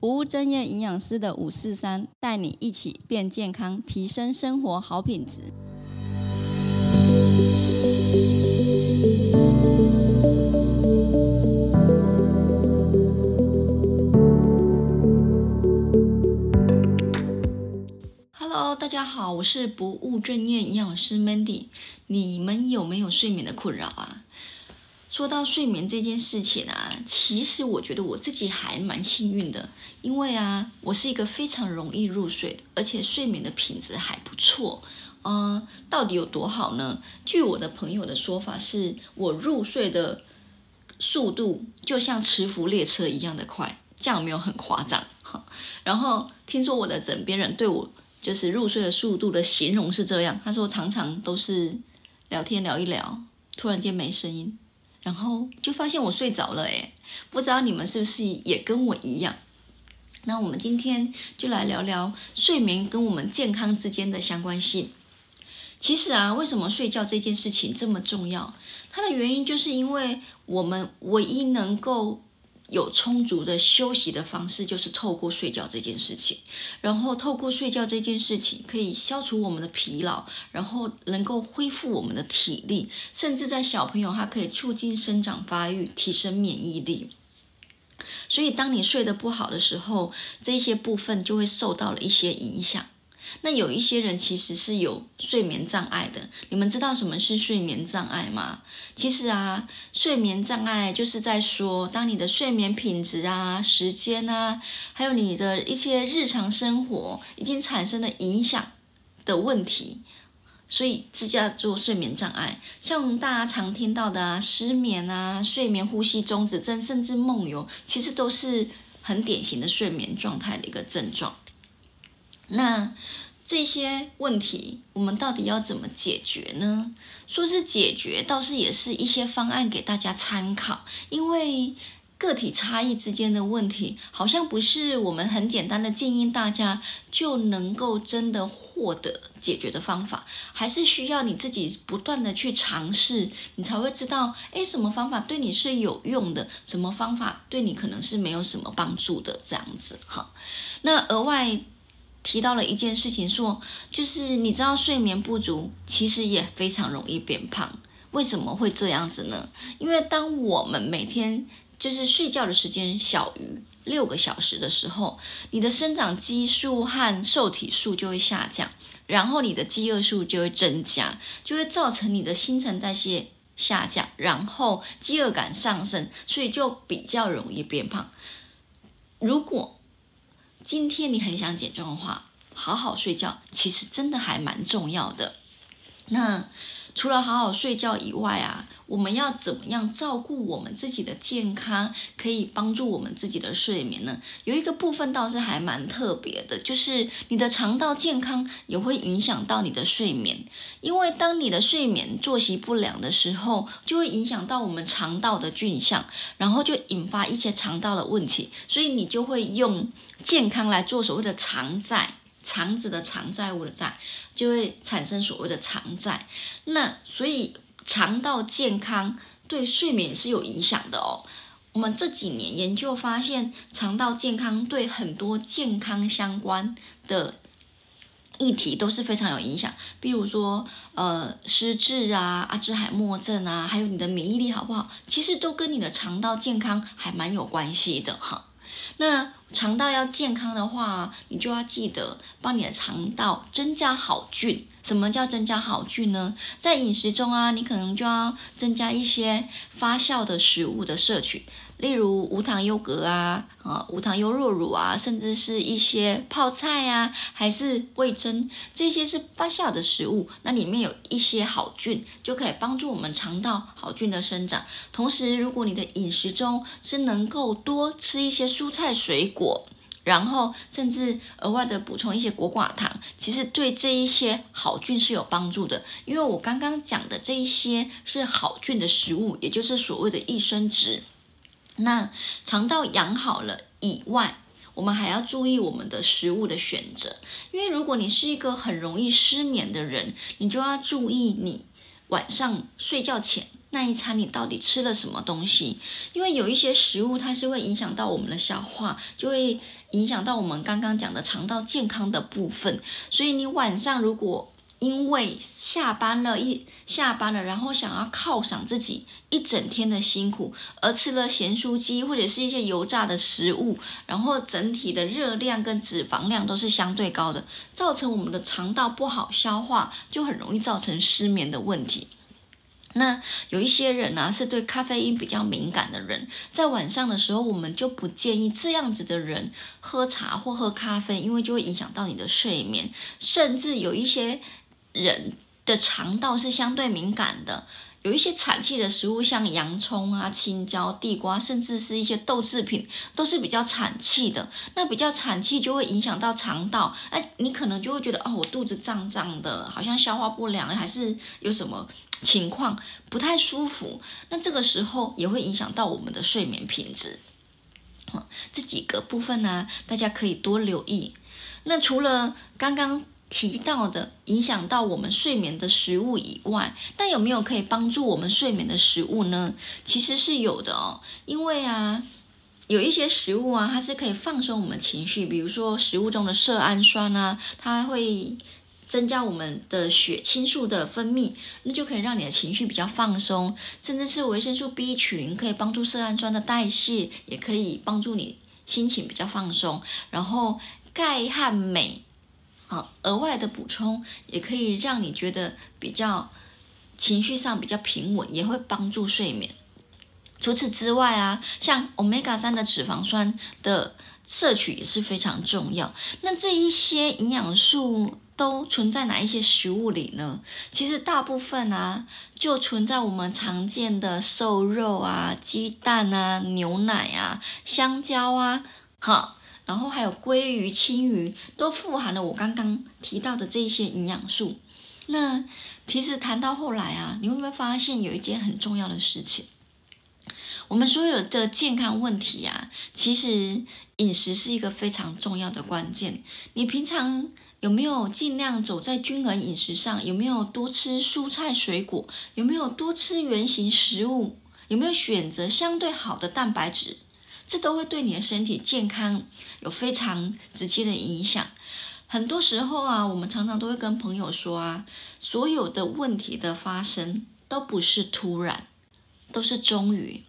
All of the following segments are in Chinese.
不务正业营养师的五四三，带你一起变健康，提升生活好品质。大家好，我是不务正业营养师 Mandy。你们有没有睡眠的困扰啊？说到睡眠这件事情啊，其实我觉得我自己还蛮幸运的，因为啊，我是一个非常容易入睡的，而且睡眠的品质还不错。嗯，到底有多好呢？据我的朋友的说法，是我入睡的速度就像磁浮列车一样的快，这样没有很夸张。然后听说我的枕边人对我就是入睡的速度的形容是这样，他说常常都是聊天聊一聊，突然间没声音。然后就发现我睡着了，诶，不知道你们是不是也跟我一样？那我们今天就来聊聊睡眠跟我们健康之间的相关性。其实啊，为什么睡觉这件事情这么重要？它的原因就是因为我们唯一能够。有充足的休息的方式，就是透过睡觉这件事情。然后透过睡觉这件事情，可以消除我们的疲劳，然后能够恢复我们的体力，甚至在小朋友，它可以促进生长发育，提升免疫力。所以，当你睡得不好的时候，这些部分就会受到了一些影响。那有一些人其实是有睡眠障碍的，你们知道什么是睡眠障碍吗？其实啊，睡眠障碍就是在说，当你的睡眠品质啊、时间啊，还有你的一些日常生活已经产生了影响的问题，所以这叫做睡眠障碍。像大家常听到的啊，失眠啊、睡眠呼吸中止症，甚至梦游，其实都是很典型的睡眠状态的一个症状。那这些问题，我们到底要怎么解决呢？说是解决，倒是也是一些方案给大家参考。因为个体差异之间的问题，好像不是我们很简单的建议大家就能够真的获得解决的方法，还是需要你自己不断的去尝试，你才会知道，诶，什么方法对你是有用的，什么方法对你可能是没有什么帮助的，这样子。哈，那额外。提到了一件事情，说就是你知道睡眠不足其实也非常容易变胖，为什么会这样子呢？因为当我们每天就是睡觉的时间小于六个小时的时候，你的生长激素和受体素就会下降，然后你的饥饿素就会增加，就会造成你的新陈代谢下降，然后饥饿感上升，所以就比较容易变胖。如果今天你很想减重的话，好好睡觉其实真的还蛮重要的。那除了好好睡觉以外啊，我们要怎么样照顾我们自己的健康，可以帮助我们自己的睡眠呢？有一个部分倒是还蛮特别的，就是你的肠道健康也会影响到你的睡眠。因为当你的睡眠作息不良的时候，就会影响到我们肠道的菌相，然后就引发一些肠道的问题，所以你就会用。健康来做所谓的偿债，肠子的肠债务的债，就会产生所谓的肠债。那所以肠道健康对睡眠是有影响的哦。我们这几年研究发现，肠道健康对很多健康相关的议题都是非常有影响。比如说，呃，失智啊、阿兹海默症啊，还有你的免疫力好不好，其实都跟你的肠道健康还蛮有关系的哈。那肠道要健康的话，你就要记得帮你的肠道增加好菌。什么叫增加好菌呢？在饮食中啊，你可能就要增加一些发酵的食物的摄取。例如无糖优格啊，啊无糖优酪乳啊，甚至是一些泡菜啊，还是味噌，这些是发酵的食物，那里面有一些好菌，就可以帮助我们肠道好菌的生长。同时，如果你的饮食中是能够多吃一些蔬菜水果，果然后甚至额外的补充一些果寡糖，其实对这一些好菌是有帮助的。因为我刚刚讲的这一些是好菌的食物，也就是所谓的益生质。那肠道养好了以外，我们还要注意我们的食物的选择，因为如果你是一个很容易失眠的人，你就要注意你晚上睡觉前那一餐你到底吃了什么东西，因为有一些食物它是会影响到我们的消化，就会影响到我们刚刚讲的肠道健康的部分。所以你晚上如果因为下班了，一下班了，然后想要犒赏自己一整天的辛苦，而吃了咸酥鸡或者是一些油炸的食物，然后整体的热量跟脂肪量都是相对高的，造成我们的肠道不好消化，就很容易造成失眠的问题。那有一些人呢、是对咖啡因比较敏感的人，在晚上的时候，我们就不建议这样子的人喝茶或喝咖啡，因为就会影响到你的睡眠，甚至有一些。人的肠道是相对敏感的，有一些产气的食物，像洋葱啊、青椒、地瓜，甚至是一些豆制品，都是比较产气的。那比较产气就会影响到肠道，哎，你可能就会觉得哦，我肚子胀胀的，好像消化不良，还是有什么情况不太舒服。那这个时候也会影响到我们的睡眠品质。嗯，这几个部分呢，大家可以多留意。那除了刚刚。提到的影响到我们睡眠的食物以外，那有没有可以帮助我们睡眠的食物呢？其实是有的哦，因为啊，有一些食物啊，它是可以放松我们情绪，比如说食物中的色氨酸啊，它会增加我们的血清素的分泌，那就可以让你的情绪比较放松。甚至是维生素 B 群可以帮助色氨酸的代谢，也可以帮助你心情比较放松。然后钙和镁。好，额外的补充也可以让你觉得比较情绪上比较平稳，也会帮助睡眠。除此之外啊，像 Omega 三的脂肪酸的摄取也是非常重要。那这一些营养素都存在哪一些食物里呢？其实大部分啊，就存在我们常见的瘦肉啊、鸡蛋啊、牛奶啊、香蕉啊，好。然后还有鲑鱼、青鱼都富含了我刚刚提到的这一些营养素。那其实谈到后来啊，你会不会发现有一件很重要的事情？我们所有的健康问题啊，其实饮食是一个非常重要的关键。你平常有没有尽量走在均衡饮食上？有没有多吃蔬菜水果？有没有多吃原型食物？有没有选择相对好的蛋白质？这都会对你的身体健康有非常直接的影响。很多时候啊，我们常常都会跟朋友说啊，所有的问题的发生都不是突然，都是终于。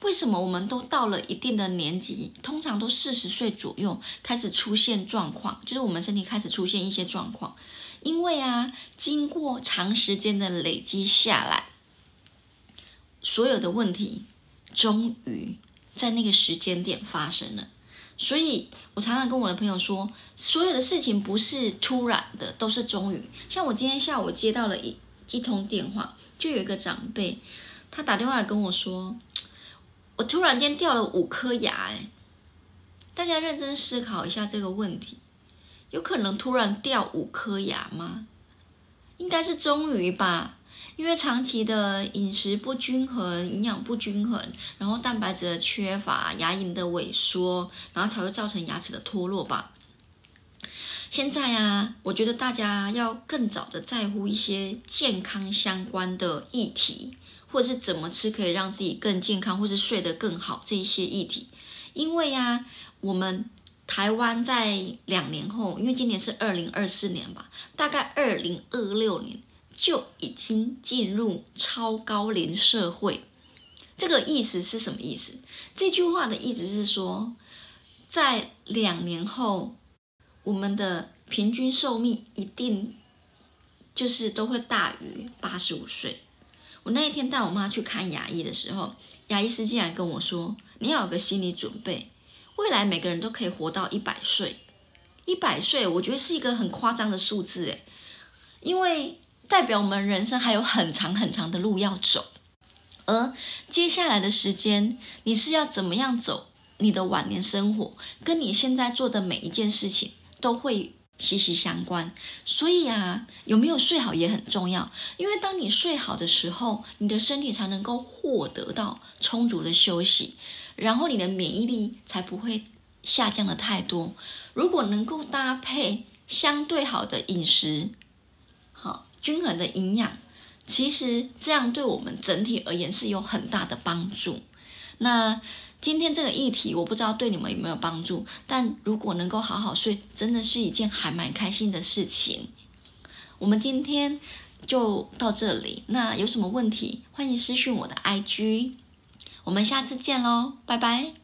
为什么我们都到了一定的年纪，通常都四十岁左右开始出现状况，就是我们身体开始出现一些状况？因为啊，经过长时间的累积下来，所有的问题终于。在那个时间点发生了，所以我常常跟我的朋友说，所有的事情不是突然的，都是终于。像我今天下午接到了一一通电话，就有一个长辈，他打电话来跟我说，我突然间掉了五颗牙，哎，大家认真思考一下这个问题，有可能突然掉五颗牙吗？应该是终于吧。因为长期的饮食不均衡、营养不均衡，然后蛋白质的缺乏、牙龈的萎缩，然后才会造成牙齿的脱落吧。现在啊，我觉得大家要更早的在乎一些健康相关的议题，或者是怎么吃可以让自己更健康，或是睡得更好这一些议题。因为啊，我们台湾在两年后，因为今年是二零二四年吧，大概二零二六年。就已经进入超高龄社会，这个意思是什么意思？这句话的意思是说，在两年后，我们的平均寿命一定就是都会大于八十五岁。我那一天带我妈去看牙医的时候，牙医师竟然跟我说：“你要有个心理准备，未来每个人都可以活到一百岁。一百岁，我觉得是一个很夸张的数字，诶，因为。”代表我们人生还有很长很长的路要走，而接下来的时间，你是要怎么样走？你的晚年生活跟你现在做的每一件事情都会息息相关。所以啊，有没有睡好也很重要，因为当你睡好的时候，你的身体才能够获得到充足的休息，然后你的免疫力才不会下降的太多。如果能够搭配相对好的饮食，均衡的营养，其实这样对我们整体而言是有很大的帮助。那今天这个议题，我不知道对你们有没有帮助，但如果能够好好睡，真的是一件还蛮开心的事情。我们今天就到这里，那有什么问题，欢迎私讯我的 IG，我们下次见喽，拜拜。